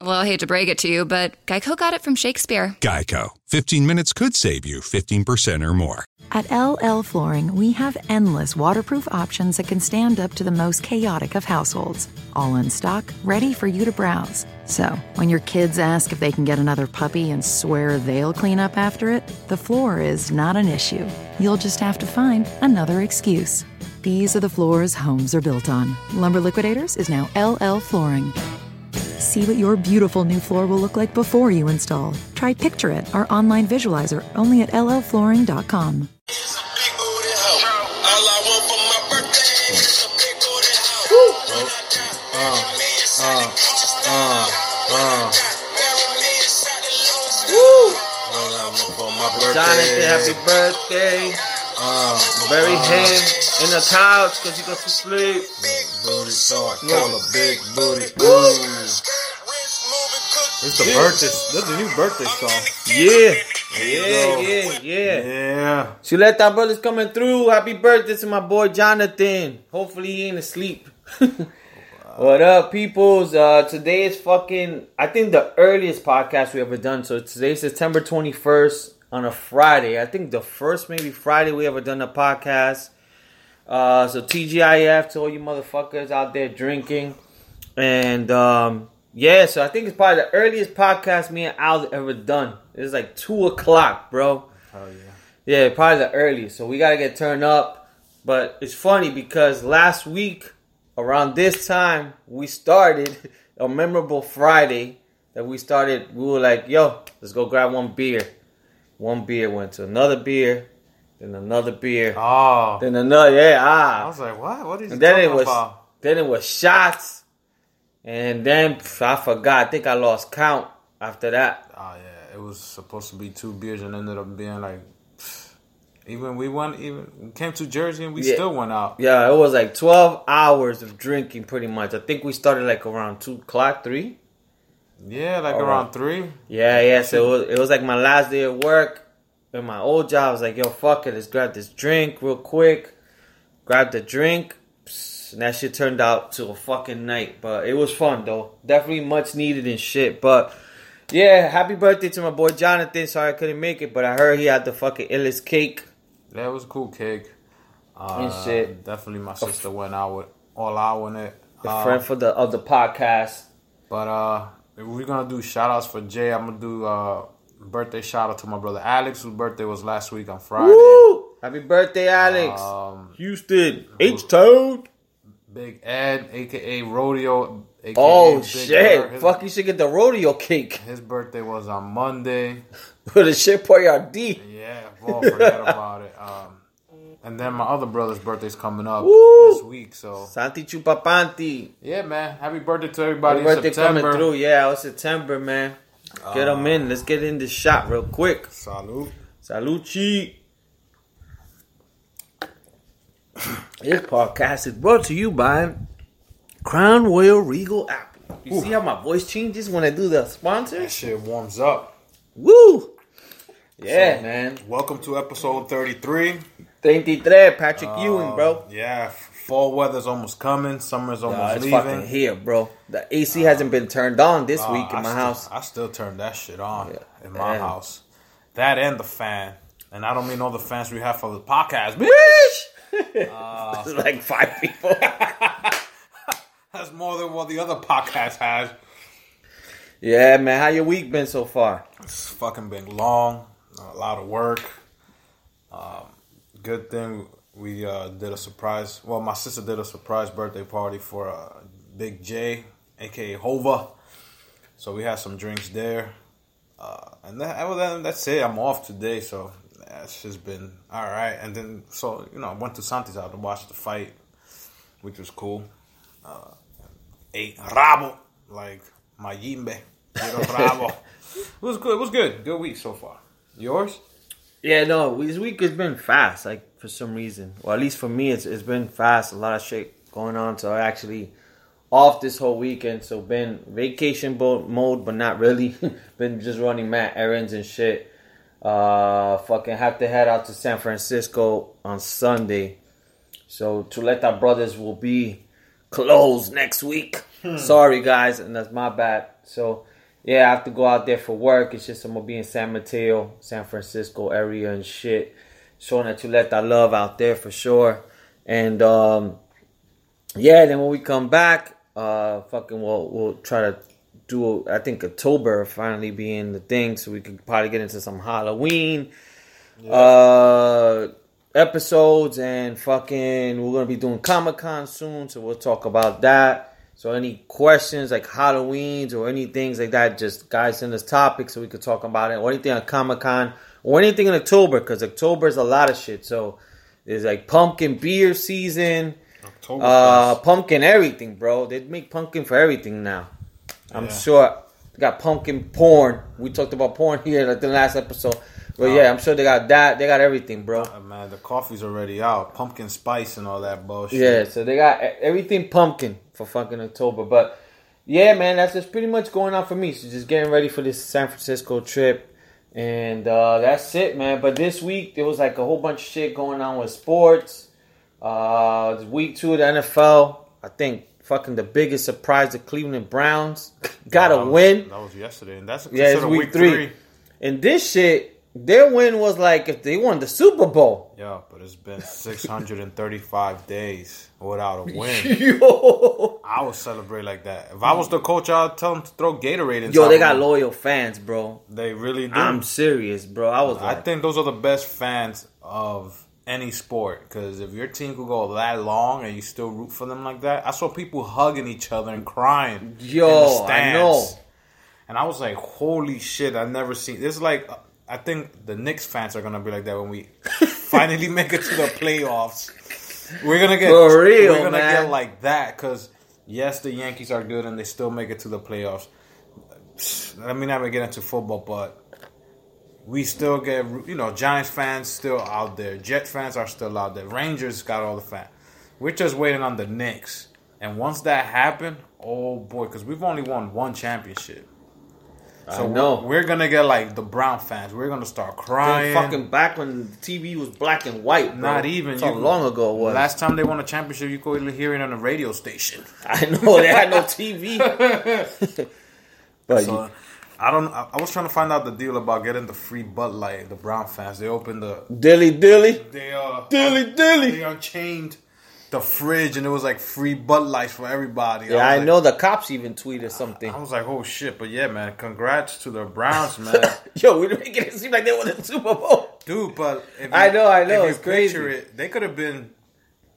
Well, I hate to break it to you, but Geico got it from Shakespeare. Geico. 15 minutes could save you 15% or more. At LL Flooring, we have endless waterproof options that can stand up to the most chaotic of households. All in stock, ready for you to browse. So, when your kids ask if they can get another puppy and swear they'll clean up after it, the floor is not an issue. You'll just have to find another excuse. These are the floors homes are built on. Lumber Liquidators is now LL Flooring. See what your beautiful new floor will look like before you install. Try Picture It, our online visualizer, only at llflooring.com. Jonathan, happy birthday. Uh, bury him in the couch because he goes to sleep. Booty talk, call a big booty. Ooh. It's the birthday. This is the new birthday song. Yeah. Yeah, yeah, yeah. Yeah. Chuleta Brothers coming through. Happy birthday to my boy Jonathan. Hopefully he ain't asleep. what up, peoples? Uh, today is fucking, I think the earliest podcast we ever done. So today's September 21st on a Friday. I think the first maybe Friday we ever done a podcast. Uh, so TGIF to all you motherfuckers out there drinking. And um, yeah, so I think it's probably the earliest podcast me and Al ever done. It's like 2 o'clock, bro. Oh yeah. Yeah, probably the earliest. So we gotta get turned up. But it's funny because last week, around this time, we started a memorable Friday that we started. We were like, yo, let's go grab one beer. One beer went to another beer, then another beer, Oh. then another. Yeah, ah. I was like, what? What is he then it was about? then it was shots, and then pff, I forgot. I think I lost count after that. Oh yeah, it was supposed to be two beers and ended up being like. Even we went, even we came to Jersey and we Yeah. still went out. Yeah, it was like twelve hours of drinking, pretty much. I think we started like around two o'clock, three. Yeah, like All around three. Yeah, yeah. So it was, it was like my last day of work. In my old job, I was like, yo, fuck it. Let's grab this drink real quick. Grab the drink. And that shit turned out to a fucking night. But it was fun, though. Definitely much needed and shit. But yeah, happy birthday to my boy Jonathan. Sorry I couldn't make it, but I heard he had the fucking illest cake. That was cool cake. Uh, And shit. Definitely, my sister went out with all out on it. The Uh, friend for the of the podcast. But uh, we're gonna do shout outs for Jay. I'm gonna do uh birthday shout out to my brother Alex, whose birthday was last week on Friday. Woo! Happy birthday, Alex. Um, Houston. H Toad. Big Ed, aka Rodeo. AKA Oh Big shit! Ed. His, Fuck, you should get the rodeo cake his birthday was on Monday. with a shit D. Yeah, well, forget about it. Um, and then my other brother's birthday's coming up Woo! this week, so Santi Chupapanti. yeah, man. Happy birthday to everybody Happy in birthday September. coming through. Yeah, it's September, man. Get them in. Let's get in this shot real quick. Salute. Salucci. This podcast is brought to you by Crown Royal Regal Apple. You see how my voice changes when I do the sponsor? That sponsors? shit warms up. Woo! Yeah, man. Welcome to episode 33. 33, Patrick Ewing, bro. Yeah, fall weather's almost coming. Summer's Nah, almost it's leaving. fucking here, bro. The AC hasn't been turned on this Uh, week in I my still- house. I still turn that shit on Yeah. in my house. That and the fan. And I don't mean all the fans we have for the podcast. bitch. It's like five people. That's more than what the other podcast has. yeah, man. How your week been so far? It's fucking been long, a lot of work. Um, good thing we uh, did a surprise. Well, my sister did a surprise birthday party for uh, Big J, aka Hova. So we had some drinks there, uh, and that, other than that's it. I'm off today, so that's just been all right. And then so you know, I went to Santi's out to watch the fight, which was cool. Uh, ate rabo like my yimbe, rabo. it was good. It was good. Good week so far. Yours? Yeah, no, this week has been fast. Like for some reason, well, at least for me, it's it's been fast. A lot of shit going on. So I actually off this whole weekend. So been vacation mode, but not really. been just running mad errands and shit. Uh, fucking have to head out to San Francisco on Sunday. So Chuleta Brothers will be closed next week. Sorry guys, and that's my bad. So yeah, I have to go out there for work. It's just I'm gonna be in San Mateo, San Francisco area and shit. Showing that Chuleta love out there for sure. And um yeah, then when we come back, uh fucking we'll we'll try to do I think October finally being the thing, so we could probably get into some Halloween uh episodes and fucking we're gonna be doing Comic Con soon, so we'll talk about that. So any questions like Halloween's or any things like that, just guys send us topics so we could talk about it, or anything on Comic Con or anything in October, because October is a lot of shit. So there's like pumpkin beer season, October. uh, pumpkin everything, bro. They make pumpkin for everything now. I'm Yeah. sure they got pumpkin porn. We talked about porn here like the last episode. But yeah, I'm sure they got that. They got everything, bro. Uh, man, the coffee's already out. Pumpkin spice and all that bullshit. Yeah, so they got everything pumpkin for fucking October. But yeah, man, that's just pretty much going on for me. So just getting ready for this San Francisco trip. And uh, that's it, man. But this week there was like a whole bunch of shit going on with sports. Uh, it's week two of the NFL. I think fucking the biggest surprise, the Cleveland Browns got a win. That was yesterday, and that's Yeah, it's considered week, three. And this shit, their win was like if they won the Super Bowl. Yeah, but it's been 635 days without a win. Yo, I would celebrate like that. If I was the coach, I'd tell them to throw Gatorade inside. yo, they got loyal fans, bro. They really do. I'm serious, bro. I was I like, think those are the best fans of any sport because if your team could go that long and you still root for them like that, I saw people hugging each other and crying. Yo, in I know. And I was like, "Holy shit! I've never seen this." Like, I think the Knicks fans are gonna be like that when we finally make it to the playoffs. We're gonna get For real, We're gonna man. get like that because yes, the Yankees are good and they still make it to the playoffs. Let me not get into football, but we still get you know Giants fans still out there, Jet fans are still out there, Rangers got all the fans. We're just waiting on the Knicks, and once that happened, oh boy, because we've only won one championship. So I know. we're, we're gonna get like the Brown fans. We're gonna start crying. fucking back when the TV was black and white. Bro. Not even. That's how long ago it was. Last time they won a championship, you could hear it on a radio station. I know they had no TV. but So I don't. I, I was trying to find out the deal about getting the free Bud Light. The Brown fans they opened the dilly dilly, they uh dilly dilly. they unchained the fridge and it was like free Bud Lights for everybody. Yeah, was I like- know the cops even tweeted something. I was like, oh shit! But yeah, man, congrats to the Browns, man. Yo, we're making it seem like they won the Super Bowl. Dude, but if I know, I know, you it's crazy. It, they could have been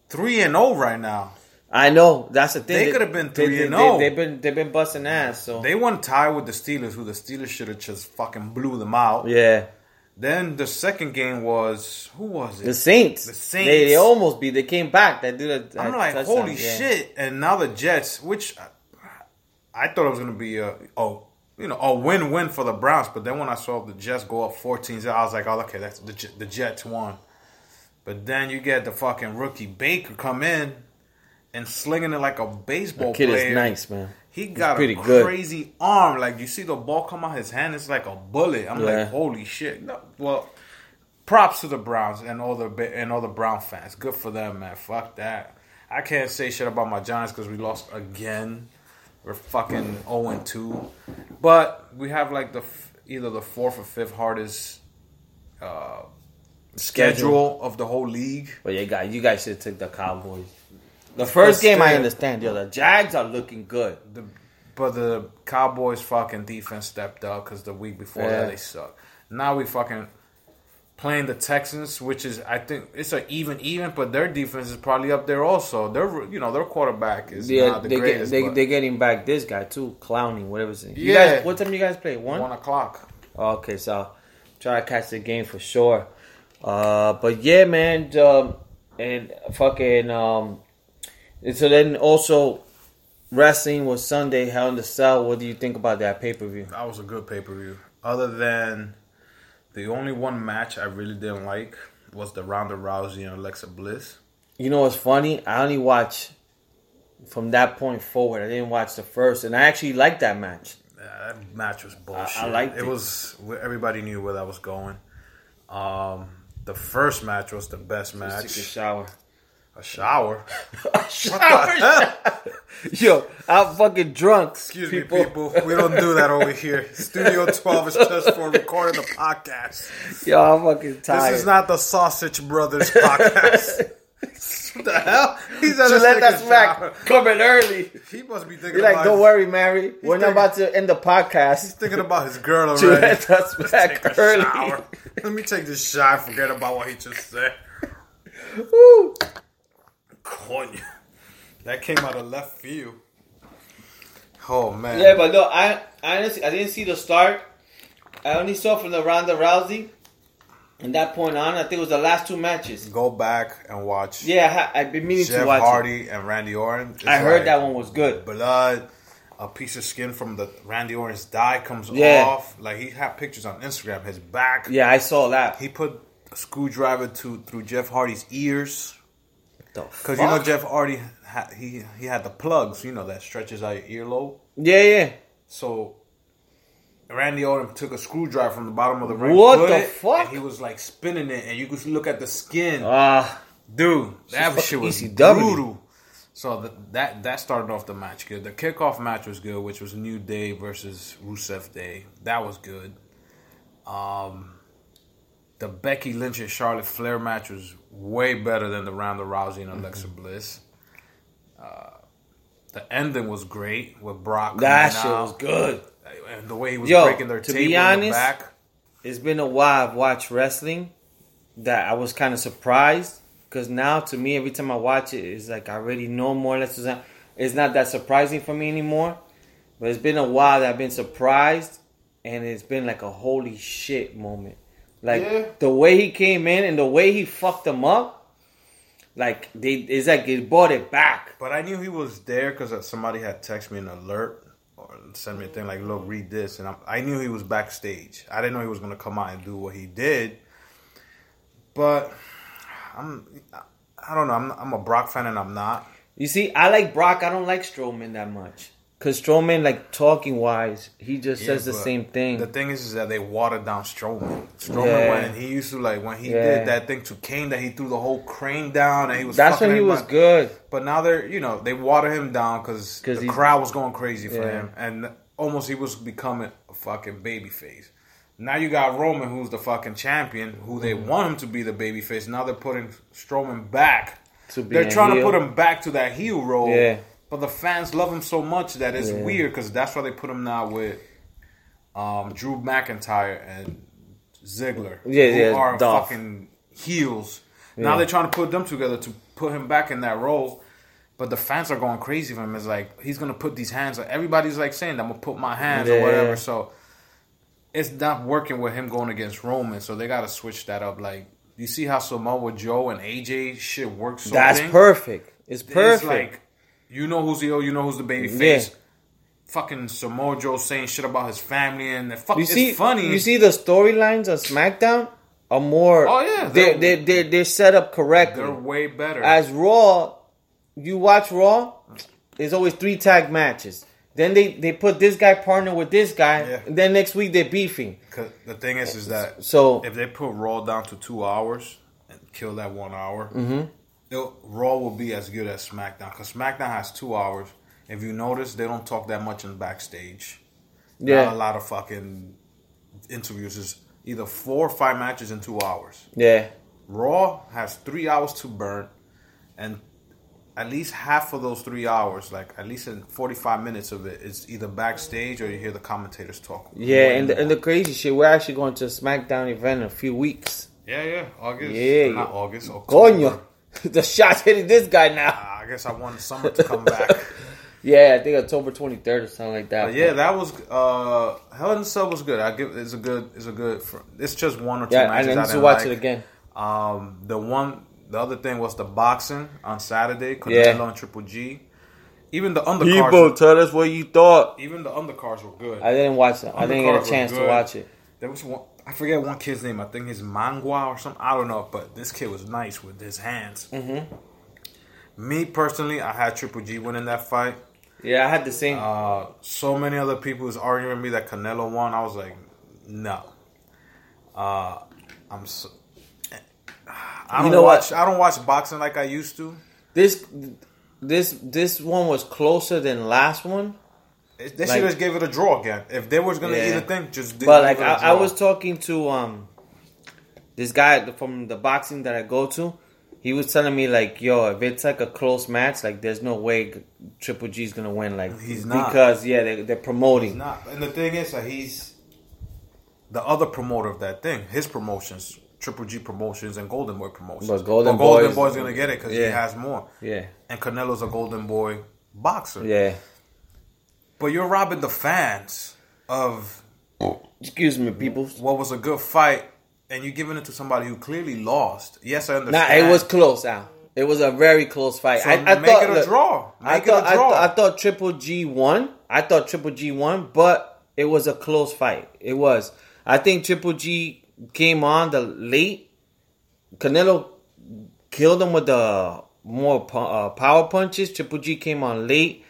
three and zero right now. I know that's the thing. They could have been 3 they, and they, 0. They've been they've been busting ass. So They won tie with the Steelers, who the Steelers should have just fucking blew them out. yeah, Then the second game was who was it? the Saints. The Saints. They, they almost beat. They came back. They did a. I'm like, holy yeah. shit! And now the Jets, which I, I thought it was gonna be a oh you know a win win for the Browns, but then when I saw the Jets go up 14, I was like, oh okay, that's the the Jets won. But then you get the fucking rookie Baker come in and slinging it like a baseball Kid player. is nice, man. He got a good. crazy arm. Like you see the ball come out his hand, it's like a bullet. I'm Yeah. like, holy shit. No, well, props to the Browns and all the and all the Brown fans. Good for them, man. Fuck that. I can't say shit about my Giants because we lost again. We're fucking 0 and 2. But we have like the either the fourth or fifth hardest uh, schedule of the whole league. But yeah, guys, you guys should take the Cowboys. The first game, I understand. Yo, the Jags are looking good. The, but the Cowboys fucking defense stepped up because the week before Yeah. that they sucked. Now we fucking playing the Texans, which is I think it's an even even, but their defense is probably up there also. Their you know their quarterback is Yeah, not the they get, they they getting back this guy too, clowning whatever. His name. You Yeah. guys, what time you guys play? One. one o'clock. Okay, so try to catch the game for sure. Uh, but yeah, man, um, and fucking um, and so then also wrestling was Sunday, Hell in the Cell. What do you think about that pay per view? That was a good pay per view. Other than The only one match I really didn't like was the Ronda Rousey and Alexa Bliss. You know what's funny? I only watch from that point forward. I didn't watch the first, and I actually liked that match. Yeah, that match was bullshit. I liked it. it. was everybody knew where that was going. Um, the first match was the best match. shower. A shower. A shower. Yo, I'm fucking drunk. Excuse me, people. We don't do that over here. Studio 12 is just for recording the podcast. Yo, I'm fucking tired. This is not the Sausage Brothers podcast. what the hell? He's at that's back shower. coming early. He must be thinking You're like, don't his, worry, Mary. We're not about to end the podcast. He's thinking about his girl already. Gillette that's Take back early. shower. Let me take this shot. Forget about what he just said. Woo. Coño. That came out of left field. Oh man. Yeah, but no, I I honestly I didn't see the start. I only saw from the Ronda Rousey. And that point on, I think it was the last two matches. Go back and watch. Yeah, I, I've been meaning Jeff to watch it. Hardy and Randy Orton. It's I heard like that one was good. Blood, a piece of skin from the Randy Orton's dye comes Yeah. off. Like he had pictures on Instagram. His back. Yeah, I saw that. He put a screwdriver to through Jeff Hardy's ears Because because you know Jeff already ha, he he had the plugs. You know that stretches out your earlobe. Yeah, yeah. So Randy Orton took a screwdriver from the bottom of the ring. What the it, fuck? And he was like spinning it, and you could look at the skin. Ah, Dude, that shit was ECW. brutal. So the, that that started off the match good. The kickoff match was good, which was New Day versus Rusev Day. That was good. Um, the Becky Lynch and Charlotte Flair match was way better than the Ronda Rousey and Alexa Mm-hmm. Bliss. Uh, the ending was great with Brock. that shit out, was good. And the way he was Yo, breaking their to table be in the honest, back. It's been a while I've watched wrestling that I was kind of surprised because now to me every time I watch it it's like I already know more or less. It's not, it's not that surprising for me anymore. But it's been a while that I've been surprised and it's been like a holy shit moment. Like Yeah. the way he came in and the way he fucked them up, like they it's like he brought it back. But I knew he was there because uh, somebody had texted me an alert or sent me a thing like, "Look, read this," and I, I knew he was backstage. I didn't know he was gonna come out and do what he did. But I'm, I don't know. I'm, I'm a Brock fan and I'm not. You see, I like Brock. I don't like Strowman that much. Cause Strowman, like talking wise, he just says the same thing. The thing is, is that they watered down Strowman. Strowman Yeah. and he used to like when he Yeah. did that thing to Kane that he threw the whole crane down and he was. That's when he was good. But now they're, you know, they water him down because the crowd was going crazy for Yeah. him, and almost he was becoming a fucking babyface. Now you got Roman, who's the fucking champion, who they Mm-hmm. want him to be the babyface. Now they're putting Strowman back. To be they're trying heel. to put him back to that heel role. Yeah. But the fans love him so much that it's Yeah. weird because that's why they put him now with um, Drew McIntyre and Ziggler. Yeah, who yeah, are Dolph. fucking heels. Now they're trying to put them together to put him back in that role. But the fans are going crazy for him. It's like he's gonna put these hands. Everybody's like saying, "I'm gonna put my hands" or whatever. So it's not working with him going against Roman. So they got to switch that up. Like you see how Samoa Joe and AJ shit works. So That's thing? perfect. It's It's perfect. like you know who's the heel, you know who's the baby Yeah. face. Fucking Samoa Joe saying shit about his family and the fuck. you it's see, funny. You see the storylines of SmackDown are more. Oh, yeah, they're they're- they're they're, they're set up correctly. they're way better. As Raw, you watch Raw, there's always three tag matches. Then they, they put this guy partner with this guy. Yeah. And then next week they're beefing. Cause the thing is, is that So if they put Raw down to two hours and kill that one hour, Mm-hmm. It'll- Raw will be as good as SmackDown. Because SmackDown has two hours. If you notice, they don't talk that much in backstage. yeah, Not a lot of fucking interviews. Is either four or five matches in two hours. yeah, Raw has three hours to burn, and at least half of those three hours, like at least in forty-five minutes of it, is either backstage or you hear the commentators talk. yeah. And the, and the crazy shit, we're actually going to a SmackDown event in a few weeks. yeah, yeah, August, Yeah, not yeah. August, October. Coño, the shot's hitting this guy now. Ah, I guess I want summer to come back. Yeah, I think October 23rd or something like that. But yeah, that was uh, Hell in a Cell was good. I give it's a good, it's a good. It's just one or two yeah, matches and I then to didn't watch like. it again. Um, the one, the other thing was the boxing on Saturday. Canelo Yeah. and Triple G. Even the undercards, People tell us what you thought. even the undercards were good. I didn't watch it. I didn't get a chance to watch it. There was one. I forget one kid's name. I think his Mangua or something. I don't know, but this kid was nice with his hands. Mm-hmm. Me personally, I had Triple G winning that fight. Yeah, I had the same. Uh, so many other people was arguing with me that Canelo won. I was like, no. Uh, I'm so. I don't You know watch. what? I don't watch boxing like I used to. this this this one was closer than last one. They Like- should have gave it a draw again. If they was gonna Yeah. either thing, just But like a I, I was talking to um this guy from the boxing that I go to. He was telling me like, yo, if it's like a close match, like there's no way Triple G's gonna win. Like He's not. because yeah, they, they're promoting. Not, and the thing is that he's the other promoter of that thing. His promotions, Triple G Promotions and Golden Boy Promotions. But Golden Golden Boy's- Boy's gonna get it because he has more. Yeah, And Canelo's a Golden Boy boxer. yeah. But you're robbing the fans of Excuse me, people. what was a good fight, and you're giving it to somebody who clearly lost. Yes, I understand. Nah, it was close, Al. It was a very close fight. So I, I make thought, it a look, draw. I Make it thought, a I, draw. thought, I thought Triple G won. I thought Triple G won, but it was a close fight. It was. I think Triple G came on the late. Canelo killed him with the more uh, power punches. Triple G came on late,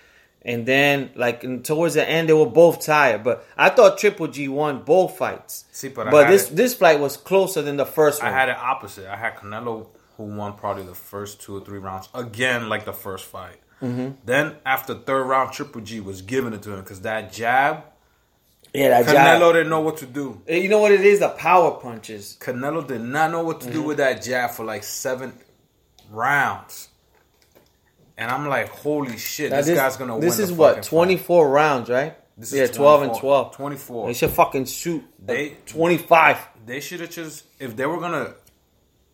and then like towards the end they were both tired. But I thought Triple G won both fights. See, but but this it- this fight was closer than the first one. I had it opposite. I had Canelo who won probably the first two or three rounds again, like the first fight. Mm-hmm. Then after third round, Triple G was giving it to him because that jab, yeah, that Canelo jab. didn't know what to do. You know what it is? The power punches. Canelo did not know what to Mm-hmm. do with that jab for like seven rounds. And I'm like, holy shit, Now, this, guy's gonna win. This is what twenty four rounds, right? This yeah, is twelve and 24. twelve. 24. They should fucking shoot. They- twenty five. They should have just if they were gonna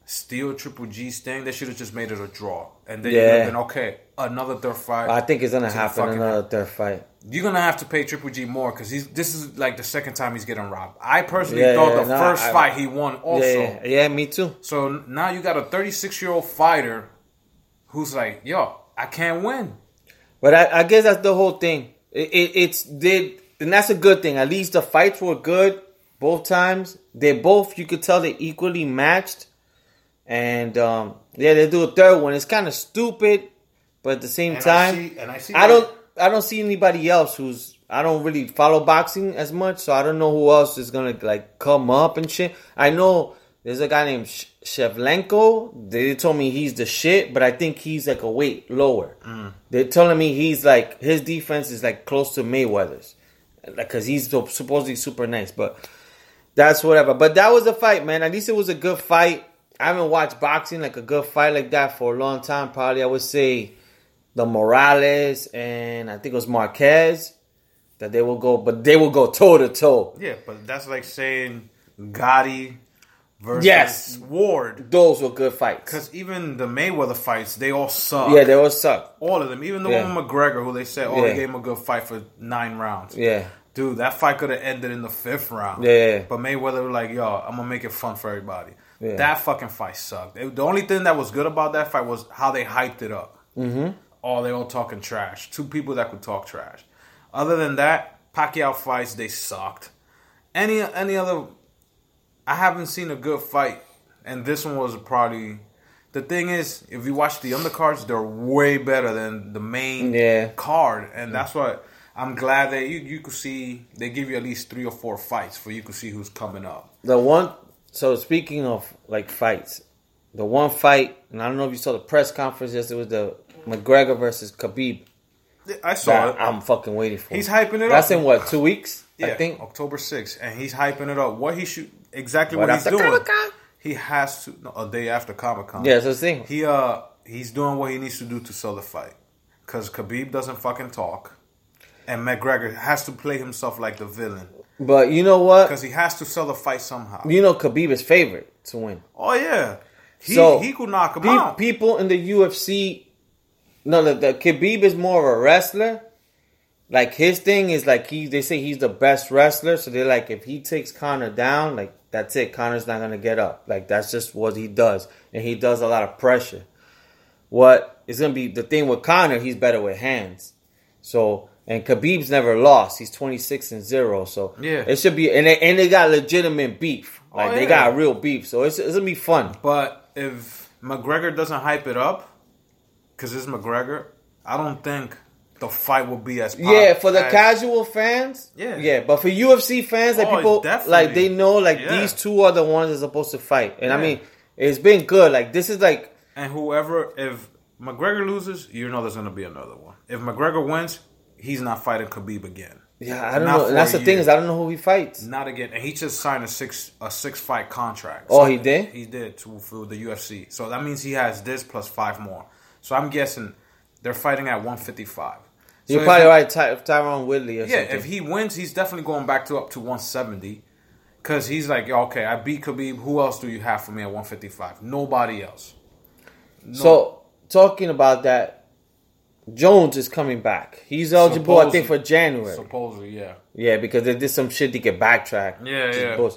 steal Triple G's thing, they should have just made it a draw. And then Yeah. been okay, another third fight. I think it's gonna to happen another third fight. You're gonna have to pay Triple G more because he's this is like the second time he's getting robbed. I personally Yeah, thought yeah, the no, first I- fight he won also. Yeah, yeah, me too. So now you got a 36 year old fighter who's like, yo, I can't win. But I, I guess that's the whole thing. It, it, it's did, and that's a good thing. At least the fights were good both times. They both, you could tell, they equally matched. And um, yeah, they do a third one. It's kind of stupid, but at the same And I time, see- and I see I don't, I don't see anybody else who's. I don't really follow boxing as much, so I don't know who else is gonna like come up and shit. I know there's a guy named Sh- Shevlenko. They told me he's the shit, but I think he's like a weight lower. Mm. They're telling me he's like his defense is like close to Mayweather's, like because he's so- supposedly super nice. But that's whatever. But that was a fight, man. At least it was a good fight. I haven't watched boxing like a good fight like that for a long time. Probably I would say the Morales and I think it was Marquez that they will go, but they will go toe to toe. Yeah, but that's like saying Gatti versus Yes. Ward. Those were good fights. Because even the Mayweather fights, they all suck. Yeah, they all suck. all of them. Even the Yeah. one with McGregor, who they said, oh, Yeah. they gave him a good fight for nine rounds. Yeah. Dude, that fight could have ended in the fifth round. Yeah. But Mayweather was like, yo, I'm gonna make it fun for everybody. Yeah. That fucking fight sucked. It- the only thing that was good about that fight was how they hyped it up. Mm-hmm. Oh, they all talking trash. Two people that could talk trash. Other than that, Pacquiao fights they sucked. Any any other, I haven't seen a good fight, and this one was probably. The thing is, if you watch the undercards, they're way better than the main Yeah. card, and that's why I'm glad that you you could see they give you at least three or four fights for you could see who's coming up. The one. So speaking of like fights, the one fight, and I don't know if you saw the press conference yesterday was the McGregor versus Khabib. I saw That it. I'm fucking waiting for. He's hyping it That's up. in what two weeks? Yeah, I think. October 6th, and he's hyping it up. What he should exactly Right what he's doing. Comic-Con? He has to no, a day after Comic Con. Yeah, that's the thing. He uh he's doing what he needs to do to sell the fight, because Khabib doesn't fucking talk, and McGregor has to play himself like the villain, But you know what? because he has to sell the fight somehow. You know Khabib is favorite to win. Oh yeah, he so he could knock him pe- out. People in the UFC, no, the, the Khabib is more of a wrestler. Like his thing is like he, they say he's the best wrestler. So they're like, if he takes Conor down, like that's it. Conor's not gonna get up. Like that's just what he does, and he does a lot of pressure. What is gonna be the thing with Connor? He's better with hands. So and Khabib's never lost. He's twenty six and zero, so Yeah. it should be. And they, and they got legitimate beef, oh, like Oh, they got real beef. So it's, it's gonna be fun. But if McGregor doesn't hype it up, because it's McGregor, I don't think the fight will be as pop- Yeah, for the as- casual fans, Yeah. yeah. But for UFC fans, like Oh, people, definitely. like they know, like Yeah. these two are the ones that's supposed to fight. And I mean, it's been good. Like this is like And whoever, if McGregor loses, you know there's going to be another one. If McGregor wins, he's not fighting Khabib again. Yeah, I don't Not know. that's the thing is, I don't know who he fights. Not again. And he just signed a six a six fight contract. Oh, he did? He did to, for the UFC. So that means he has this plus five more. So I'm guessing they're fighting at 155. You're probably he- right, Ty- Tyron Woodley or Yeah, something. if he wins, he's definitely going back to up to 170. Because he's like, okay, I beat Khabib. Who else do you have for me at 155? Nobody else. So talking about that, Jones is coming back. He's eligible, I think, for January. Supposedly, yeah. yeah, because they did some shit to get backtrack. Yeah, yeah.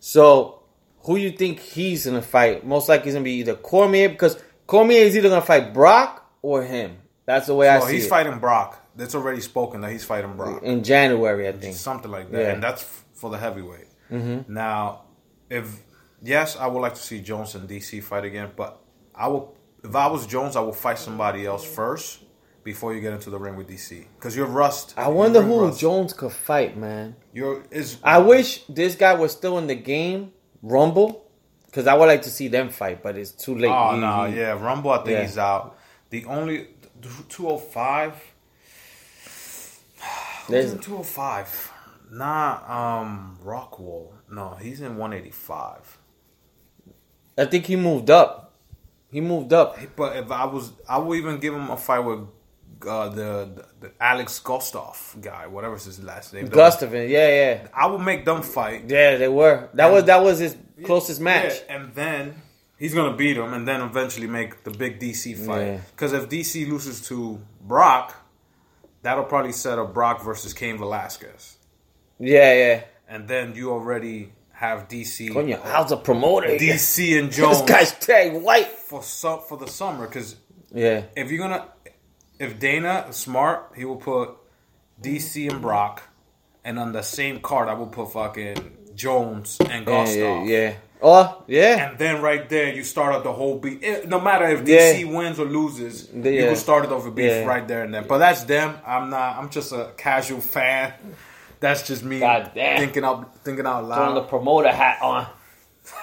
So who you think he's gonna fight? Most likely he's gonna be either Cormier because Cormier is either gonna fight Brock or him. That's the way I see he's it. He's fighting Brock. It's already spoken that he's fighting Brock. in January, I think. Something like that. Yeah. And that's f- for the heavyweight. Mm-hmm. Now, if, yes, I would like to see Jones and DC fight again, but I will, if I was Jones, I will fight somebody else first before you get into the ring with DC. Because you're rust. I wonder who rust. Jones could fight, man. You're, is, I wish this guy was still in the game, Rumble, because I would like to see them fight, but it's too late. Oh He- no, he- yeah, Rumble. I think Yeah. he's out. The only two hundred five. There's- two hundred five. Not um Rockhold. No, he's in one eighty five. I think he moved up. He moved up. But if I was, I would even give him a fight with uh, the, the the Alex Gustaf guy, whatever's his last name. Gustafin, yeah, yeah, I would make them fight. yeah. They were. That was that was his closest match. Yeah, and then he's gonna beat him, and then eventually make the big DC fight. Because if DC loses to Brock, that'll probably set up Brock versus Cain Velasquez, Yeah, yeah. and then you already have DC, Coño, how's a promoter? DC and Jones this guy's tag white. for su- for the summer. Because Yeah, if you're gonna, if Dana is smart, he will put DC and Brock, and on the same card, I will put fucking Jones and yeah, yeah, yeah. Oh, yeah. And then right there, you start up the whole beef. Eh, No matter if Yeah. DC wins or loses, you Yeah. can start it off a beef Yeah. right there and then. But that's them. I'm not. I'm just a casual fan. That's just me thinking out thinking out loud. Throwing the promoter hat on.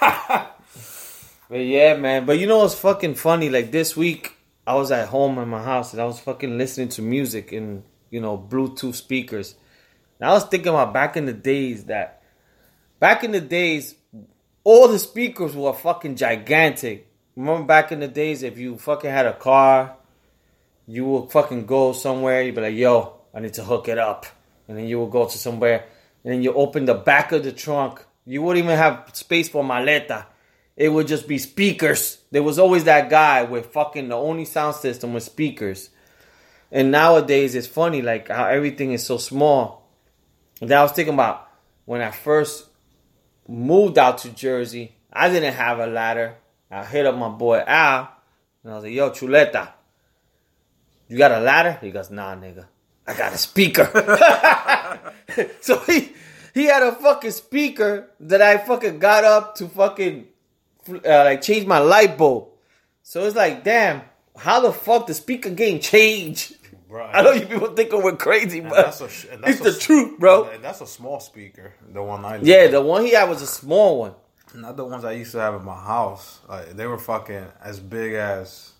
but yeah, man. But you know what's fucking funny? Like this week, I was at home in my house and I was fucking listening to music in you know Bluetooth speakers. And I was thinking about back in the days that back in the days, all the speakers were fucking gigantic. Remember back in the days, if you fucking had a car, you would fucking go somewhere. You'd be like, "Yo, I need to hook it up," and then you would go to somewhere, and then you open the back of the trunk. You wouldn't even have space for maleta. It would just be speakers. There was always that guy with fucking the only sound system with speakers. And nowadays, it's funny like how everything is so small. And I was thinking about when I first moved out to Jersey. I didn't have a ladder. I hit up my boy Al, and I was like, "Yo, Chuleta, you got a ladder?" He goes, "Nah, nigga, I got a speaker." so he he had a fucking speaker that I fucking got up to fucking uh, like change my light bulb. So it's like, damn, how the fuck the speaker game change? Bruh. I know you people think we're crazy, but that's a that's it's the truth, bro. and That's a small speaker. The one I Yeah, the one he had was a small one. not the ones I used to have in my house. Like they were fucking as big as.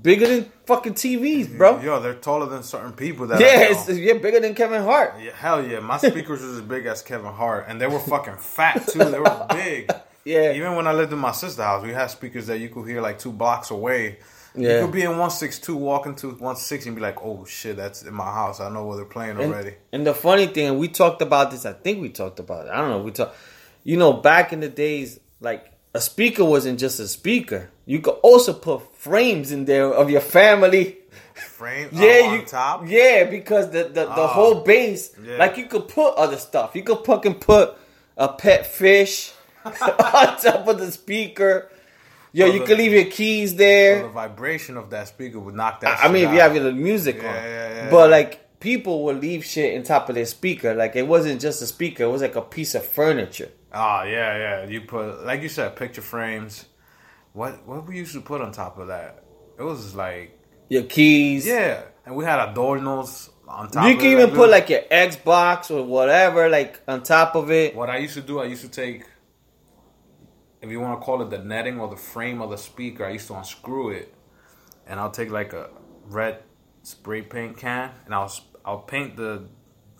Bigger than fucking TVs, bro. Yo, they're taller than certain people. That Yeah, I know. it's, yeah, bigger than Kevin Hart. Yeah, hell yeah. My speakers was as big as Kevin Hart, and they were fucking fat too. They were big. Yeah. Even when I lived in my sister's house, we had speakers that you could hear like two blocks away. Yeah. You could be in 162, walking to 160, and be like, oh shit, that's in my house. I know where they're playing And, already. and the funny thing, we talked about this. I think we talked about it. I don't know. We talked. You know, back in the days, like a speaker wasn't just a speaker. You could also put frames in there of your family. Frame Yeah, on you, top. Yeah, because the the, the Oh. whole base, Yeah. like you could put other stuff. You could fucking put a pet fish on top of the speaker. Yo, So you the- could leave your keys So there. the vibration of that speaker would knock that. I mean, if you have your music Yeah, on, yeah, yeah, but like people would leave shit in top of their speaker. Like it wasn't just a speaker; it was like a piece of furniture. Oh yeah, yeah. You put like you said, picture frames. What what we used to put on top of that? It was like Your keys. yeah, and we had adornos on top. You can even like put like your Xbox or whatever, like on top of it. What I used to do, I used to take, if you want to call it the netting or the frame of the speaker, I used to unscrew it, and I'll take like a red spray paint can, and I'll I'll paint the,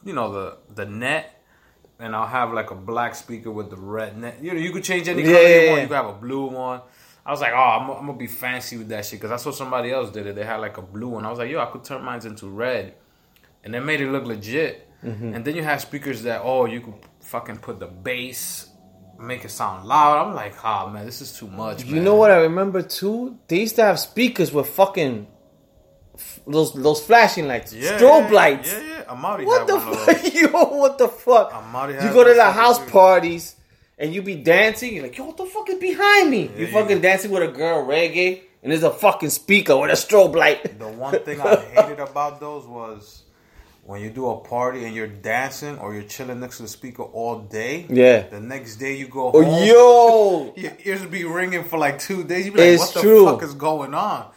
you know the the net, and I'll have like a black speaker with the red net. You know, you could change any color Yeah, you want. You could have a blue one. I was like, oh, I'm, I'm gonna be fancy with that shit because I saw somebody else did it. They had like a blue one. I was like, yo, I could turn mine into red and they made it look legit. Mm-hmm. And then you have speakers that oh you could fucking put the bass, make it sound loud. I'm like, ah man, this is too much. You man." know what I remember too? They used to have speakers with fucking f- those those flashing lights, Yeah, strobe yeah, lights. Yeah, yeah. Amari What the one of those. fuck, yo? What the fuck? Amari You go to the house too. parties and you be dancing. You're like, yo, what the fuck is behind me? you you fucking dancing with a girl reggae, and there's a fucking speaker with a strobe light. The one thing I hated about those was when you do a party and you're dancing or you're chilling next to the speaker all day. Yeah. The next day you go Oh, home. yo, Your ears be ringing for like two days. You be like, It's "What the true. fuck is going on?"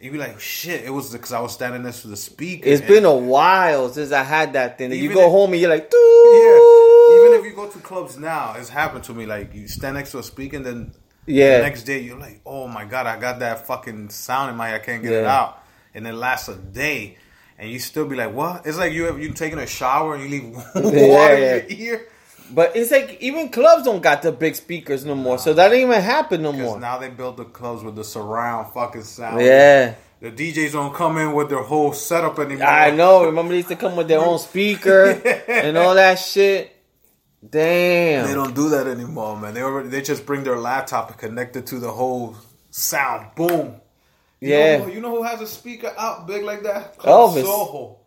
You be like, "Shit!" It was because I was standing next to the speaker. It's been a while since I had that thing. You go if- home and you're like, Yeah. Even if you go to clubs now, it's happened to me. Like you stand next to a speaker, and then Yeah. the next day you're like, "Oh my god, I got that fucking sound in my head. I can't get it out." And it lasts a day, and you still be like, "What?" It's like you have you taking a shower and you leave water Yeah, in your ear. But it's like even clubs don't got the big speakers no more, so that don't even happen no more. now they build the clubs with the surround fucking sound. Yeah. The DJs don't come in with their whole setup anymore. I know. Remember they used to come with their own speaker and all that shit. Damn. They don't do that anymore, man. They already they just bring their laptop and connect it to the whole sound. Boom. You Yeah. Know, who- you know who has a speaker out big like that? Elvis. Soho.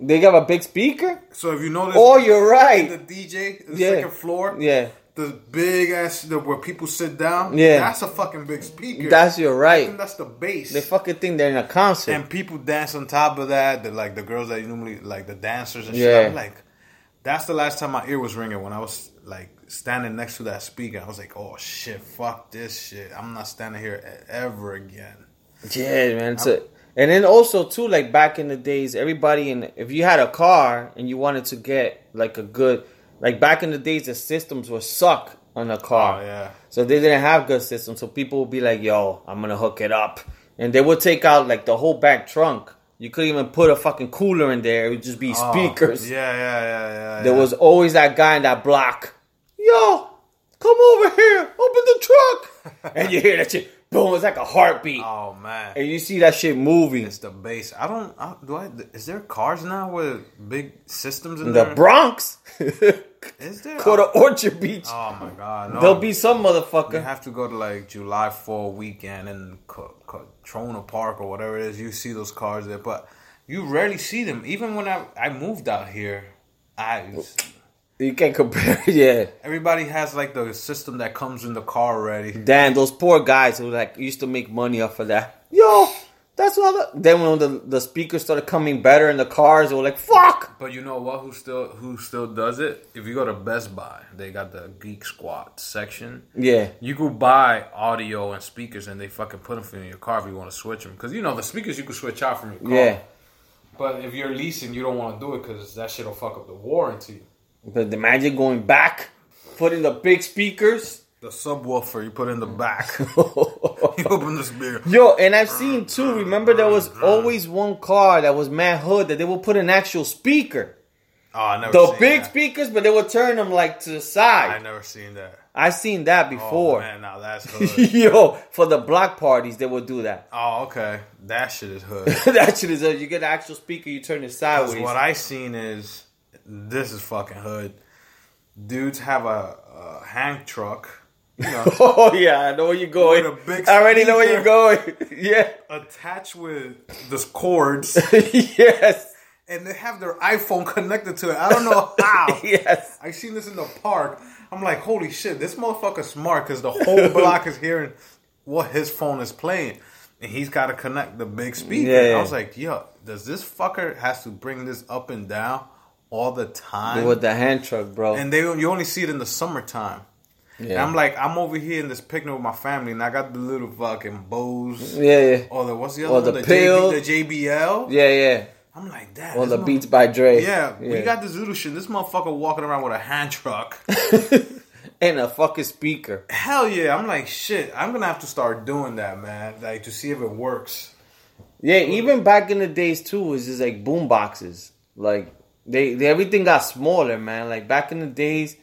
They got a big speaker. So if you notice, Oh, you're right. The DJ, the Yeah. second floor, Yeah. the big ass, the, where people sit down. Yeah. that's a fucking big speaker. That's think right. that's the bass. They fucking think they're in a concert. and people dance on top of that. The like the girls that normally like the dancers and Yeah. shit. I'm like, that's the last time my ear was ringing when I was like standing next to that speaker. I was like, oh shit, fuck this shit. I'm not standing here ever again. Yeah, man. And then also too, like back in the days, everybody and if you had a car and you wanted to get like a good, like back in the days, the systems were suck on a car. Oh yeah. So they didn't have good systems. So people would be like, "Yo, I'm gonna hook it up," and they would take out like the whole back trunk. You couldn't even put a fucking cooler in there. It would just be Oh, speakers. yeah, yeah, yeah, yeah. There yeah. was always that guy in that block. Yo, come over here. Open the truck. and you hear that shit. Boom. It's like a heartbeat. Oh man. And you see that shit moving. It's the bass. I don't. I, do I? Is there cars now with big systems in The there? Bronx. Is there? Go to Orchard Beach. Oh my god! No. There'll be some motherfucker. You have to go to like July 4 weekend in Co- Trona Park or whatever it is. You see those cars there, but you rarely see them. Even when I I moved out here, I You can't compare. Yeah. everybody has like the system that comes in the car already. Damn, those poor guys who like used to make money off of that. Yo, that's all. The- then when the the speakers started coming better in the cars, they were like, "Fuck." But you know what? Who still who still does it? If you go to Best Buy, they got the Geek Squad section. Yeah. You go buy audio and speakers, and they fucking put them for you in your car if you want to switch them. Because you know the speakers you can switch out from your car. Yeah. But if you're leasing, you don't want to do it because that shit'll fuck up the warranty. But imagine going back, putting the big speakers. The subwoofer you put in the back. you open the speaker. Yo, and I've seen too. Remember, there was always one car that was mad hood that they would put an actual speaker. Oh, I never. The big that. speakers, but they would turn them like to the side. I never seen that. I seen that Oh before. man, now that's hood. Yo, for the block parties, they would do that. oh, okay. That shit is hood. that shit is a, you get an actual speaker, you turn it sideways. what I seen is this is fucking hood. Dudes have a, a hang truck, you know, oh yeah, I know where you're going. I already know where you're going. yeah. attached with the cords, yes. and they have their iPhone connected to it. I don't know how. Yes. I seen this in the park. I'm like, holy shit, this motherfucker's smart because the whole block is hearing what his phone is playing. and he's got to connect the big speaker. Yeah. I was like, yo, does this fucker has to bring this up and down all the time? with the hand truck, bro. and they you only see it in the summertime. And. I'm like, I'm over here in this picnic with my family, and I got the little fucking Bose. yeah, yeah, Or the what's the other Or one? the The, pill. JB, the JBL. yeah, yeah. I'm like that. Or the Beats by Dre. Yeah, we got this little shit. This motherfucker walking around with a hand truck. and a fucking speaker. Hell yeah! I'm like shit. I'm gonna have to start doing that, man. Like to see if it works. Yeah, even back in the days too, it was just like boom boxes. Like they, they everything got smaller, man. Like back in the days,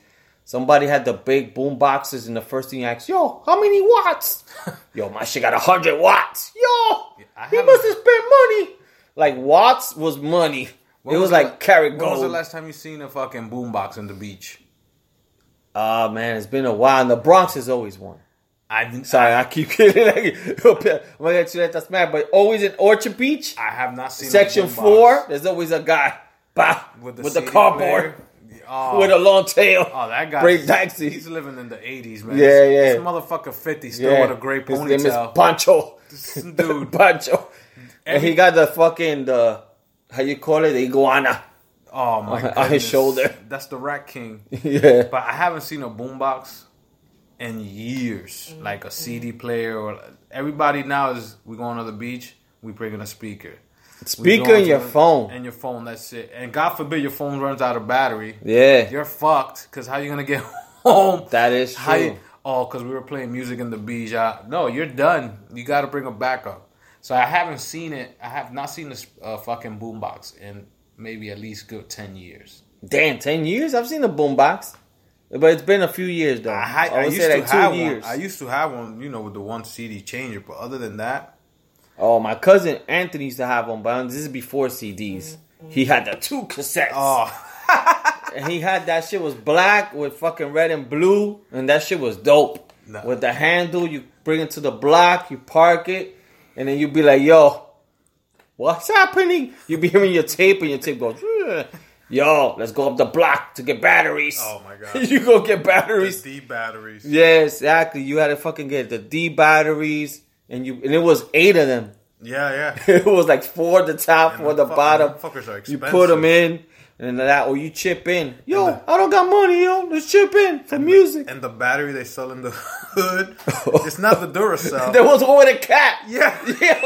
somebody had the big boom boxes, and the first thing you ask, "Yo, how many watts?" Yo, my shit got a hundred watts. Yo, I he must have spent money. Like watts was money. When it was, the like la- carrot When was the last time you seen a fucking boombox on the beach? Ah man, it's been a while. And the Bronx is always one. I. Sorry, I keep hitting like I'm gonna get you that that's mad, but always in Orchard Beach. I have not seen Section four, there's always a guy bah, with the, CD cardboard. Oh, with a oh. long tail. oh, that guy. break taxi. He's living in the '80s, man. Yeah, This yeah. motherfucker 50 still with a great His name is ponytail. Pancho. Dude. Pancho. And he got the fucking the how you call it the iguana. Oh my god. on his shoulder. That's the Rat King. yeah. But I haven't seen a boombox in years, like a CD player or everybody now is we going to the beach, we bringing a speaker. Speaker going in your phone. And your phone, that's it. And God forbid your phone runs out of battery. Yeah. You're fucked because how you gonna get home? That is How you- true. oh, because we were playing music in the beach. Uh, no, you're done. You got to bring a backup. So I haven't seen it. I have not seen this uh, fucking boombox in maybe at least good ten years. Damn, ten years? I've seen a boombox. But it's been a few years though. I, I I used to like have one. I used to have one, you know, with the one CD changer. But other than that, oh, my cousin Anthony used to have one, but this is before CDs. He had the two cassettes. oh, And he had that shit was black with fucking red and blue, and that shit was dope. Nah. With the handle, you bring it to the block, you park it, and then you be like, "Yo, what's happening?" You be hearing your tape, and your tape goes, "Ugh." "Yo, let's go up the block to get batteries." Oh my God. you go get the batteries. D batteries. Yeah, exactly. You had to fucking get the D batteries, and you and it was eight of them. Yeah, yeah. it was like four at the top, And four at the fuck- bottom. them fuckers are You put them in, and that, or you chip in. Yo, the- I don't got money, yo. Let's chip in for music. And the battery they sell in the hood, it's not the Duracell. there was one with a cat. yeah, Yeah.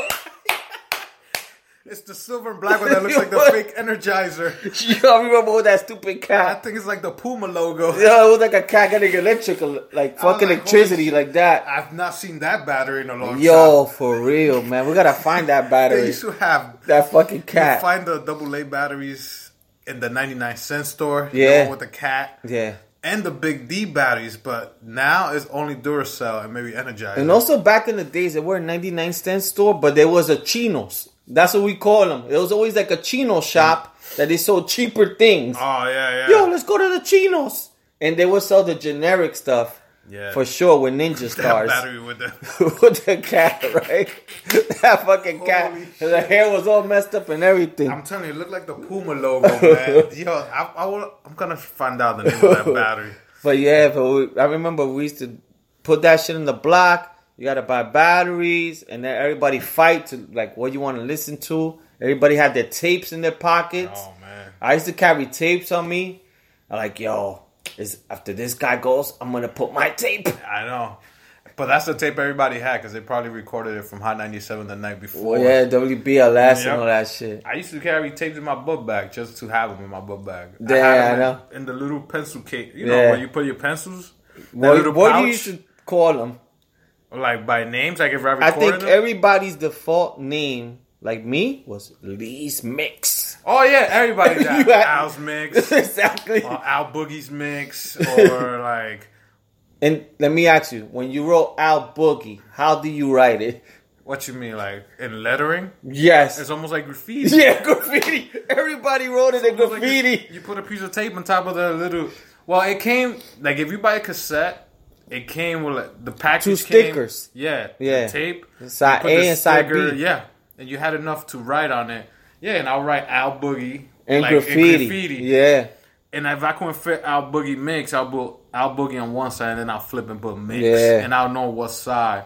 It's the silver and black one that looks like the fake Energizer. Yo, I remember with that stupid cat. I think it's like the Puma logo. Yo, it was like a cat getting electrical, like fucking like, electricity, like that. I've not seen that battery in a long Yo, time. Yo, for real, man. We gotta find that They battery. used to have That fucking You cat. find the double A batteries in the 99 cent store. Yeah. one with the cat. Yeah. And the big D batteries, but now it's only Duracell and maybe Energizer. And also back in the days, there were 99 cent store, but there was a chinos. That's what we call them. It was always like a chino shop that they sold cheaper things. Oh yeah, yeah. Yo, let's go to the chinos. And they would sell the generic stuff. Yeah. For sure with Ninja Stars. battery with the with the cat, right? that fucking cat. The hair was all messed up and everything. I'm telling you, it looked like the Puma logo, man. Yo, I, I will, I'm gonna find out the name of that battery. But yeah, but we, I remember we used to put that shit in the block. You gotta buy batteries, and then everybody fight to like what you want to listen to. Everybody had their tapes in their pockets. Oh man. I used to carry tapes on me. I'm like, yo, is after this guy goes, I'm gonna put my tape. I know. But that's the tape everybody had because they probably recorded it from Hot 97 the night before. Well, yeah, WBLS Yep. and all that shit. I used to carry tapes in my book bag just to have them in my book bag. Yeah, had I know. In, in the little pencil case, you know, Yeah. where you put your pencils. What, what do you should call them? Like by names, like if I I think them. everybody's default name, like me, was Lee's Mix. oh yeah, everybody got had- Al's mix, exactly. or Al Boogie's mix, or like And let me ask you, when you wrote Al Boogie, how do you write it? what you mean, like in lettering. Yes. It's almost like graffiti. yeah, graffiti. Everybody wrote it in Almost like graffiti. You, you put a piece of tape on top of the little. Well, it came like if you buy a cassette, it came with like, the package. Two came- stickers. yeah, Yeah. the tape. Side A and side sticker- B. Yeah, and you had enough to write on it. Yeah, and I'll write Al Boogie And like, graffiti. graffiti. Yeah. And if I couldn't fit Al Boogie mix, I'll put Al Boogie on one side, and then I'll flip and put mix, Yeah. and I'll know what side.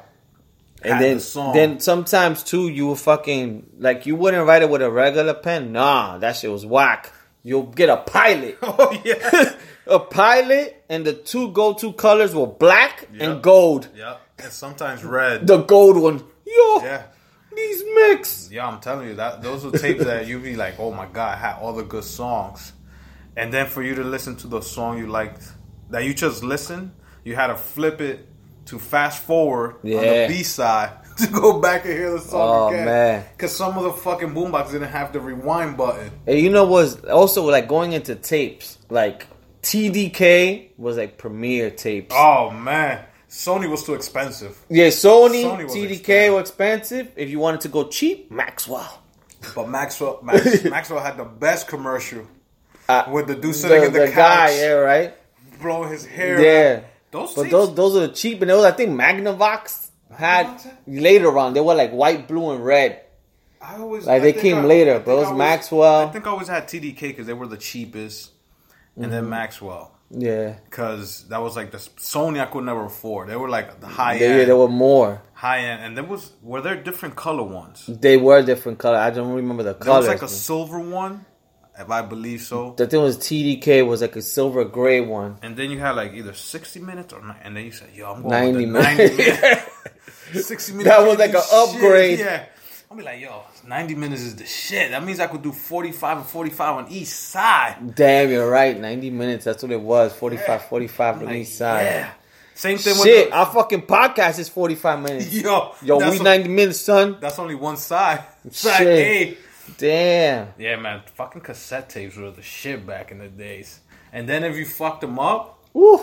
And then, the song. then sometimes too, you would fucking like you wouldn't write it with a regular pen. Nah, that shit was whack. You'll get a pilot, oh yeah, a pilot, and the two go-to colors were black Yep. and gold. yep, and sometimes red. The gold one, yo, yeah, these mix. yeah, I'm telling you that those are tapes that you'd be like, oh my god, I had all the good songs, and then for you to listen to the song you liked that you just listened, you had to flip it to fast forward on the B side to go back and hear the song Oh, again. man. because some of the fucking boombox didn't have the rewind button. And you know what's also like going into tapes, like TDK was like premiere tapes. Oh man, Sony was too expensive. Yeah, Sony, Sony was TDK expensive. were expensive. If you wanted to go cheap, Maxwell. But Maxwell, Max, Maxwell had the best commercial Uh, with the dude sitting the, in the, the couch, guy, yeah, right? blowing his hair. Yeah. those. But tapes- those those are the cheap, and those I think Magnavox had later on. They were like white, blue, and red. I always Like, I they came I- later, I but it was always- Maxwell. I think I always had TDK because they were the cheapest, and Mm-hmm. then Maxwell Yeah, because that was like the Sony I could never afford. They were like the high they, end, Yeah, there were more. high end, and there was were there different color ones. They were different color. I don't remember the There colors. was like a silver one, if I believe so. the thing was TDK was like a silver gray one. And then you had like either sixty minutes or and then you said, "Yo, I'm going 90 with the ninety minutes. minutes." sixty minutes. That was like an shit. upgrade. Yeah, I'll be like, "Yo, ninety minutes is the shit." That means I could do forty-five and forty-five on each side. Damn, you're right. 90 minutes. That's what it was. 45, 45 on Like, each side. Yeah. Same thing with Shit, the- our fucking podcast is 45 minutes. Yo, Yo, we a- 90 minutes, son. That's only one side. Side Shit. A. Damn. Yeah, man. Fucking cassette tapes were the shit back in the days. And then if you fucked them up, Woo.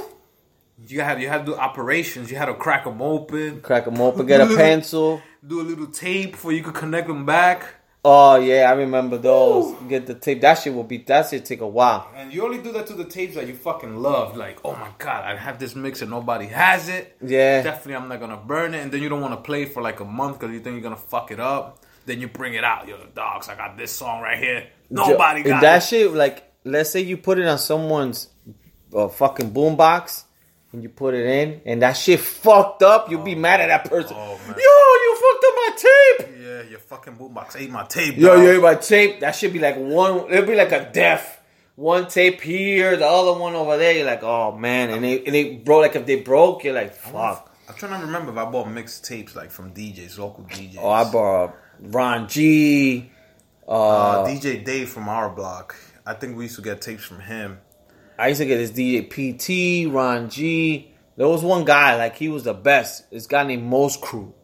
You had you had to do operations. You had to crack them open, Crack them open, get a pencil. do a little tape for you could connect them back. Oh, yeah, I remember those. Get the tape. That shit will be, that shit take a while. And you only do that to the tapes that you fucking love. Like, oh my god, I have this mix and nobody has it. Yeah. Definitely, I'm not gonna burn it. And then you don't want to play for like a month because you think you're gonna fuck it up. Then you bring it out. You're Yo, dogs, I got this song right here. Nobody And got that it. shit, like, let's say you put it on someone's uh, fucking boombox and you put it in and that shit fucked up, you'll be mad at that person. Oh. Yo, you fucked up my tape. Yeah, your fucking boombox ate my tape. Yo, dog. yo, my tape. That should be like one. It'll be like a deaf. One tape here, the other one over there. You're like, oh man, and they and they broke. Like if they broke, you're like, fuck. I'm trying to remember if I bought mixed tapes like from DJs, local DJs. Oh, I bought Ron G. uh, DJ Dave from our block. I think we used to get tapes from him. I used to get this DJ PT, Ron G. There was one guy like he was the best. This guy named Most Crew,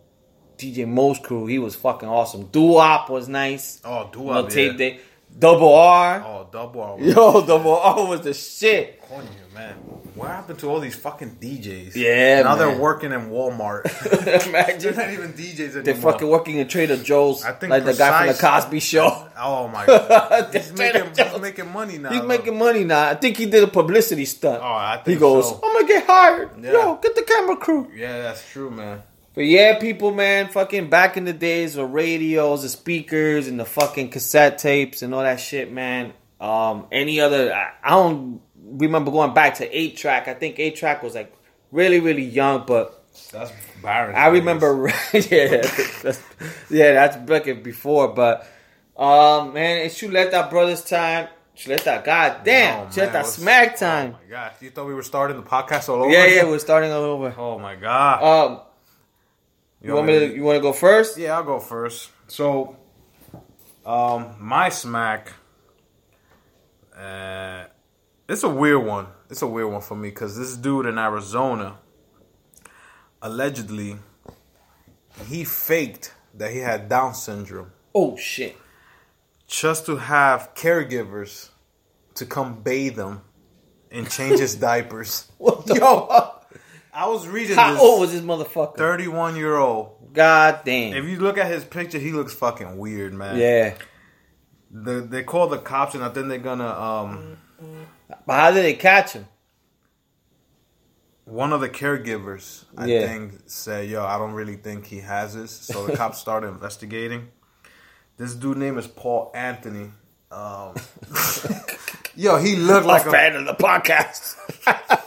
DJ Most Crew. He was fucking awesome. Doo Wop was nice. Oh, No Dua, tape yeah. day. Double R. Oh, double R. Yo, Double R was the shit. Coño, man. What happened to all these fucking DJs? Yeah, Now they're working in Walmart. they're Imagine. not even DJs anymore. They're fucking working in Trader Joe's, I think like the guy from the Cosby Show. Oh my god. he's, making, he's making money now. He's though. making money now. I think he did a publicity stunt. Oh, I think he goes, so. "I'm gonna get hired. Yeah. Yo, get the camera crew." Yeah, that's true, man. But yeah, people, man, fucking back in the days of radios, the speakers, and the fucking cassette tapes and all that shit, man. Um, any other? I, I don't remember going back to eight track. I think eight track was like really, really young, but That's Byron. I remember, yeah, that's, yeah, that's back before. But um, man, it's Chuleta Brothers time. Chuleta, goddamn, Oh, Chuleta Smack time. Oh my god. You thought we were starting the podcast all over? yeah, yeah, we're starting all over. Oh my god. Um, you want me to? You want to go first? Yeah, I'll go first. So, um, my smack. Uh, it's a weird one. It's a weird one for me because this dude in Arizona, allegedly, he faked that he had Down syndrome Oh shit! just to have caregivers to come bathe him and change his diapers. What the Yo, fuck? I was reading How this. old was this motherfucker? 31 year old. God damn. If you look at his picture, he looks fucking weird, man. yeah. The, they call the cops, and I think they're gonna. Um, But how did they catch him? one of the caregivers, I Yeah. think, said, "Yo, I don't really think he has this." So the cops started investigating. This dude name is Paul Anthony. Um, yo, he looked like a fan of the podcast.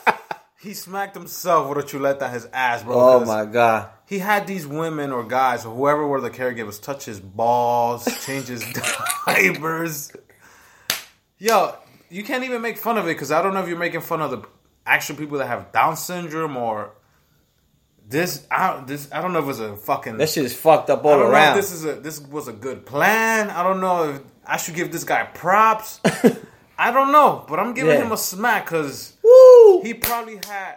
He smacked himself with a chuleta on his ass, bro. Oh my god. He had these women or guys or whoever were the caregivers touch his balls, change his diapers. Yo, you can't even make fun of it because I don't know if you're making fun of the actual people that have Down syndrome or this. I don't, this I don't know if it's a fucking. This shit is fucked up all I don't know around. if this is a this was a good plan. I don't know if I should give this guy props. I don't know, but I'm giving Yeah. him a smack because Woo! he probably had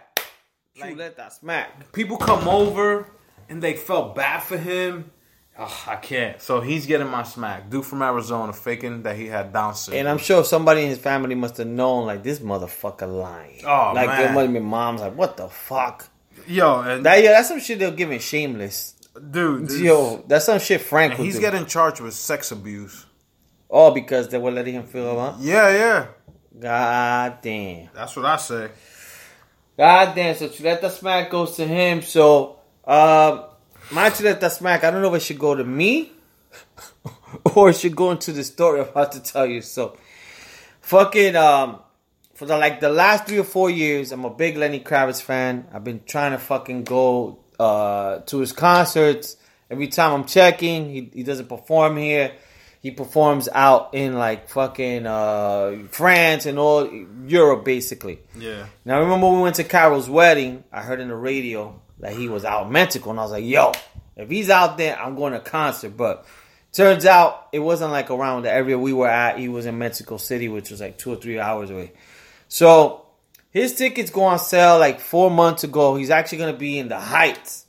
You let that smack. people come over and they felt bad for him. Ugh, I can't. So he's getting my smack. Dude from Arizona faking that he had Down syndrome. And I'm sure somebody in his family must have known, like, this motherfucker lying. Oh, like, man. there must have moms like, what the fuck? Yo, and That, yeah, that's some shit they'll give giving shameless. dude, this- Yo, that's some shit Frank and would he's do. getting charged with sex abuse. All because they were letting him feel up. Yeah, yeah. God damn. That's what I say. God damn. So Chuleta Smack goes to him. So, uh, my Chuleta Smack, I don't know if it should go to me or it should go into the story I'm about to tell you. So, fucking, um, for the like the last three or four years, I'm a big Lenny Kravitz fan. I've been trying to fucking go uh, to his concerts. Every time I'm checking, he, he doesn't perform here. He performs out in like fucking uh, France and all Europe, basically. Yeah. Now, I remember when we went to Carol's wedding, I heard in the radio that he was out in Mexico, and I was like, yo, if he's out there, I'm going to concert. But turns out it wasn't like around the area we were at. He was in Mexico City, which was like two or three hours away. So his tickets go on sale like four months ago. He's actually going to be in the Heights.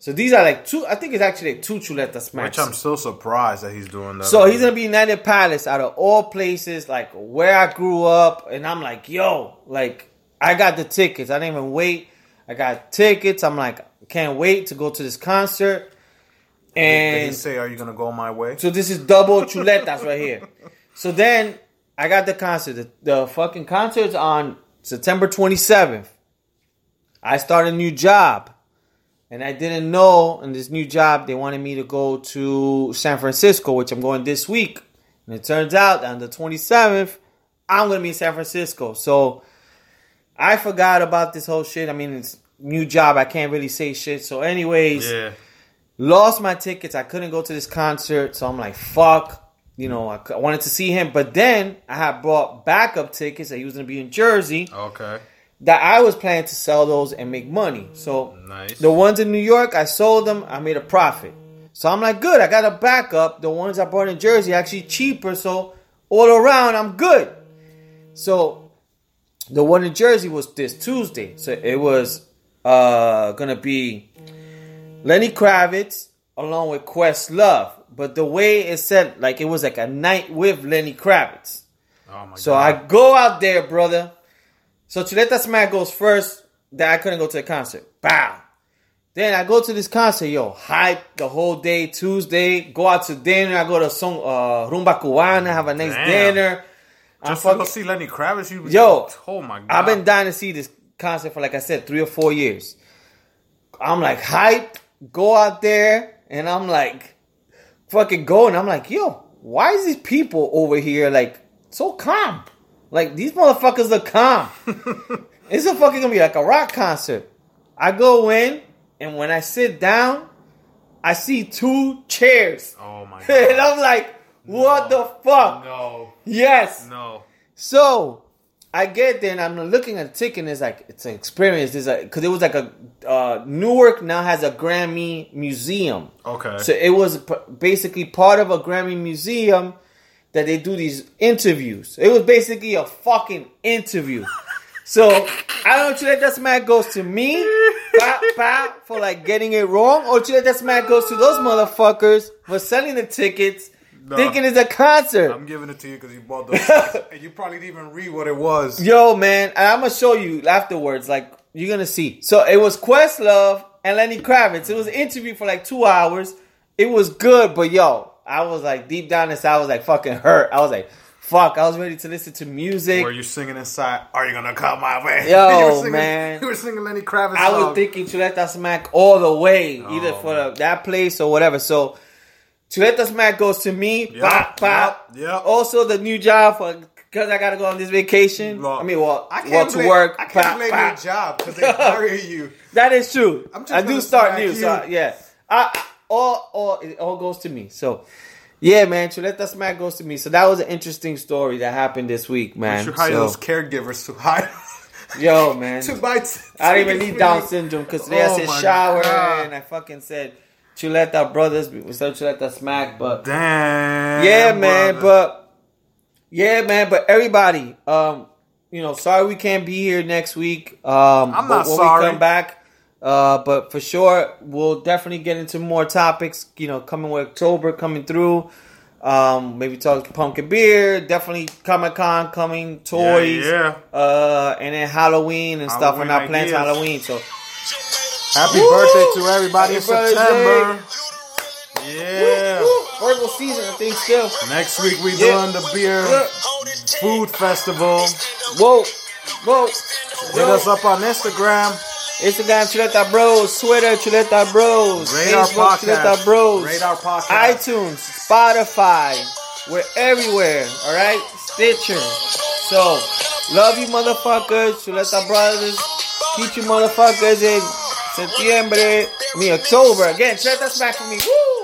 So these are like two, I think it's actually like two chuletas Smacks. Which I'm still surprised that he's doing that. So he's gonna be United Palace out of all places, like where I grew up, and I'm like, yo, like I got the tickets. I didn't even wait. I got tickets. I'm like, can't wait to go to this concert. Did he And say, "Are you gonna go my way"? so this is double chuletas right here. So then I got the concert. The, the fucking concert's on September 27th. I start a new job. And I didn't know in this new job they wanted me to go to San Francisco, which I'm going this week. And it turns out on the 27th, I'm going to be in San Francisco. So I forgot about this whole shit. I mean, it's new job. I can't really say shit. So anyways, Yeah. lost my tickets. I couldn't go to this concert, so I'm like, fuck. You know, I, wanted to see him, but then I had bought backup tickets that he was gonna be in Jersey. Okay. That I was planning to sell those and make money. So Nice. the ones in New York, I sold them. I made a profit. So I'm like, good. I got a backup. The ones I bought in Jersey actually cheaper. So all around, I'm good. So the one in Jersey was this Tuesday. So it was uh gonna be Lenny Kravitz along with Questlove. But the way it said, like it was like a night with Lenny Kravitz. Oh my So god. I go out there, brother. So Chuleta Smack goes first. That I couldn't go to the concert. Bow. Then I go to this concert, yo, hype the whole day. Tuesday, go out to dinner. I go to some uh, rumba cubana, have a nice Damn. dinner. I'm Just to go see Lenny Kravitz. You Yo, Oh my god. I've been dying to see this concert for like I said, three or four years. I'm like hyped, go out there, and I'm like fucking going. I'm like, yo, why is these people over here like so calm? Like these motherfuckers look calm. it's a fucking gonna be like a rock concert. I go in, and when I sit down, I see two chairs. Oh my and god. I'm like, what the fuck? No. Yes. No. So I get there and I'm looking at the ticket and it's like it's an experience. It's like because it was like a uh, Newark now has a Grammy museum. Okay. So it was p- basically part of a Grammy museum that they do these interviews. It was basically a fucking interview. So I don't know if Chuleta Smack goes to me bah, bah, for like getting it wrong, or Chuleta Smack goes to those motherfuckers for selling the tickets, No. thinking it's a concert. I'm giving it to you because you bought those. and you probably didn't even read what it was. Yo, man, and I'm gonna show you afterwards. Like you're gonna see. So it was Questlove and Lenny Kravitz. It was an interview for like two hours. It was good, but yo, I was like deep down inside, I was like fucking hurt. I was like, fuck. I was ready to listen to music. Were you singing inside? Are you gonna come my way? Yo, You were singing- man. you were singing Lenny Kravitz. I was song. thinking Chuleta Smack all the way, oh, either Oh, for the, that place or whatever. So to let Chuleta Smack goes to me. Yep, pop, bop. yep, yep. Also, the new job for because I gotta go on this vacation. Look, I mean, well, I can't well to work. I can't Bah, blame your job because they hire you. That is true. I'm just I do start new, you. so yeah. I- all all it all goes to me. So yeah, man, Chuleta Smack goes to me. So that was an interesting story that happened this week, You man. should hire So- those caregivers to hire yo, man, to buy. t- I don't even need Down syndrome because today Oh I said shower God. and I fucking said Chuleta Brothers instead of Chuleta Smack, but Damn. yeah, man, brother. but yeah, man, but everybody, um, you know, sorry we can't be here next week. Um, I'm not when sorry. we come back, uh, but for sure we'll definitely get into more topics. You know, coming with October coming through. Um, maybe talk pumpkin beer. Definitely Comic Con coming, toys, yeah. uh, and then Halloween and stuff. We're Halloween not planning. Halloween, so Happy Woo! birthday to everybody in birthday. September. Yeah. Virgo season, I think. Still, Next week we Yeah. doing the beer Yeah. food festival. whoa, whoa. Hit us up on Instagram. Instagram Chuleta Bros, Twitter Chuleta Bros, Radar Facebook Podcast. Chuleta Bros, Radar Podcast. iTunes, Spotify, we're everywhere. All right, Stitcher. So love you, motherfuckers, Chuleta Brothers. Teach you, motherfuckers in September, mean October. Again, Chuleta Smack for me. Woo!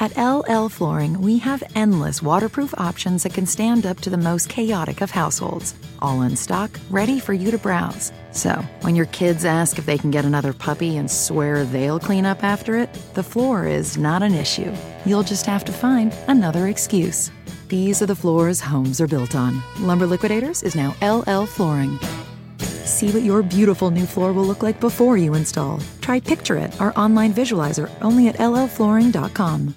At LL Flooring, we have endless waterproof options that can stand up to the most chaotic of households. All in stock, ready for you to browse. So, when your kids ask if they can get another puppy and swear they'll clean up after it, the floor is not an issue. You'll just have to find another excuse. These are the floors homes are built on. Lumber Liquidators is now LL Flooring. See what your beautiful new floor will look like before you install. Try Picture It, our online visualizer, only at llflooring.com.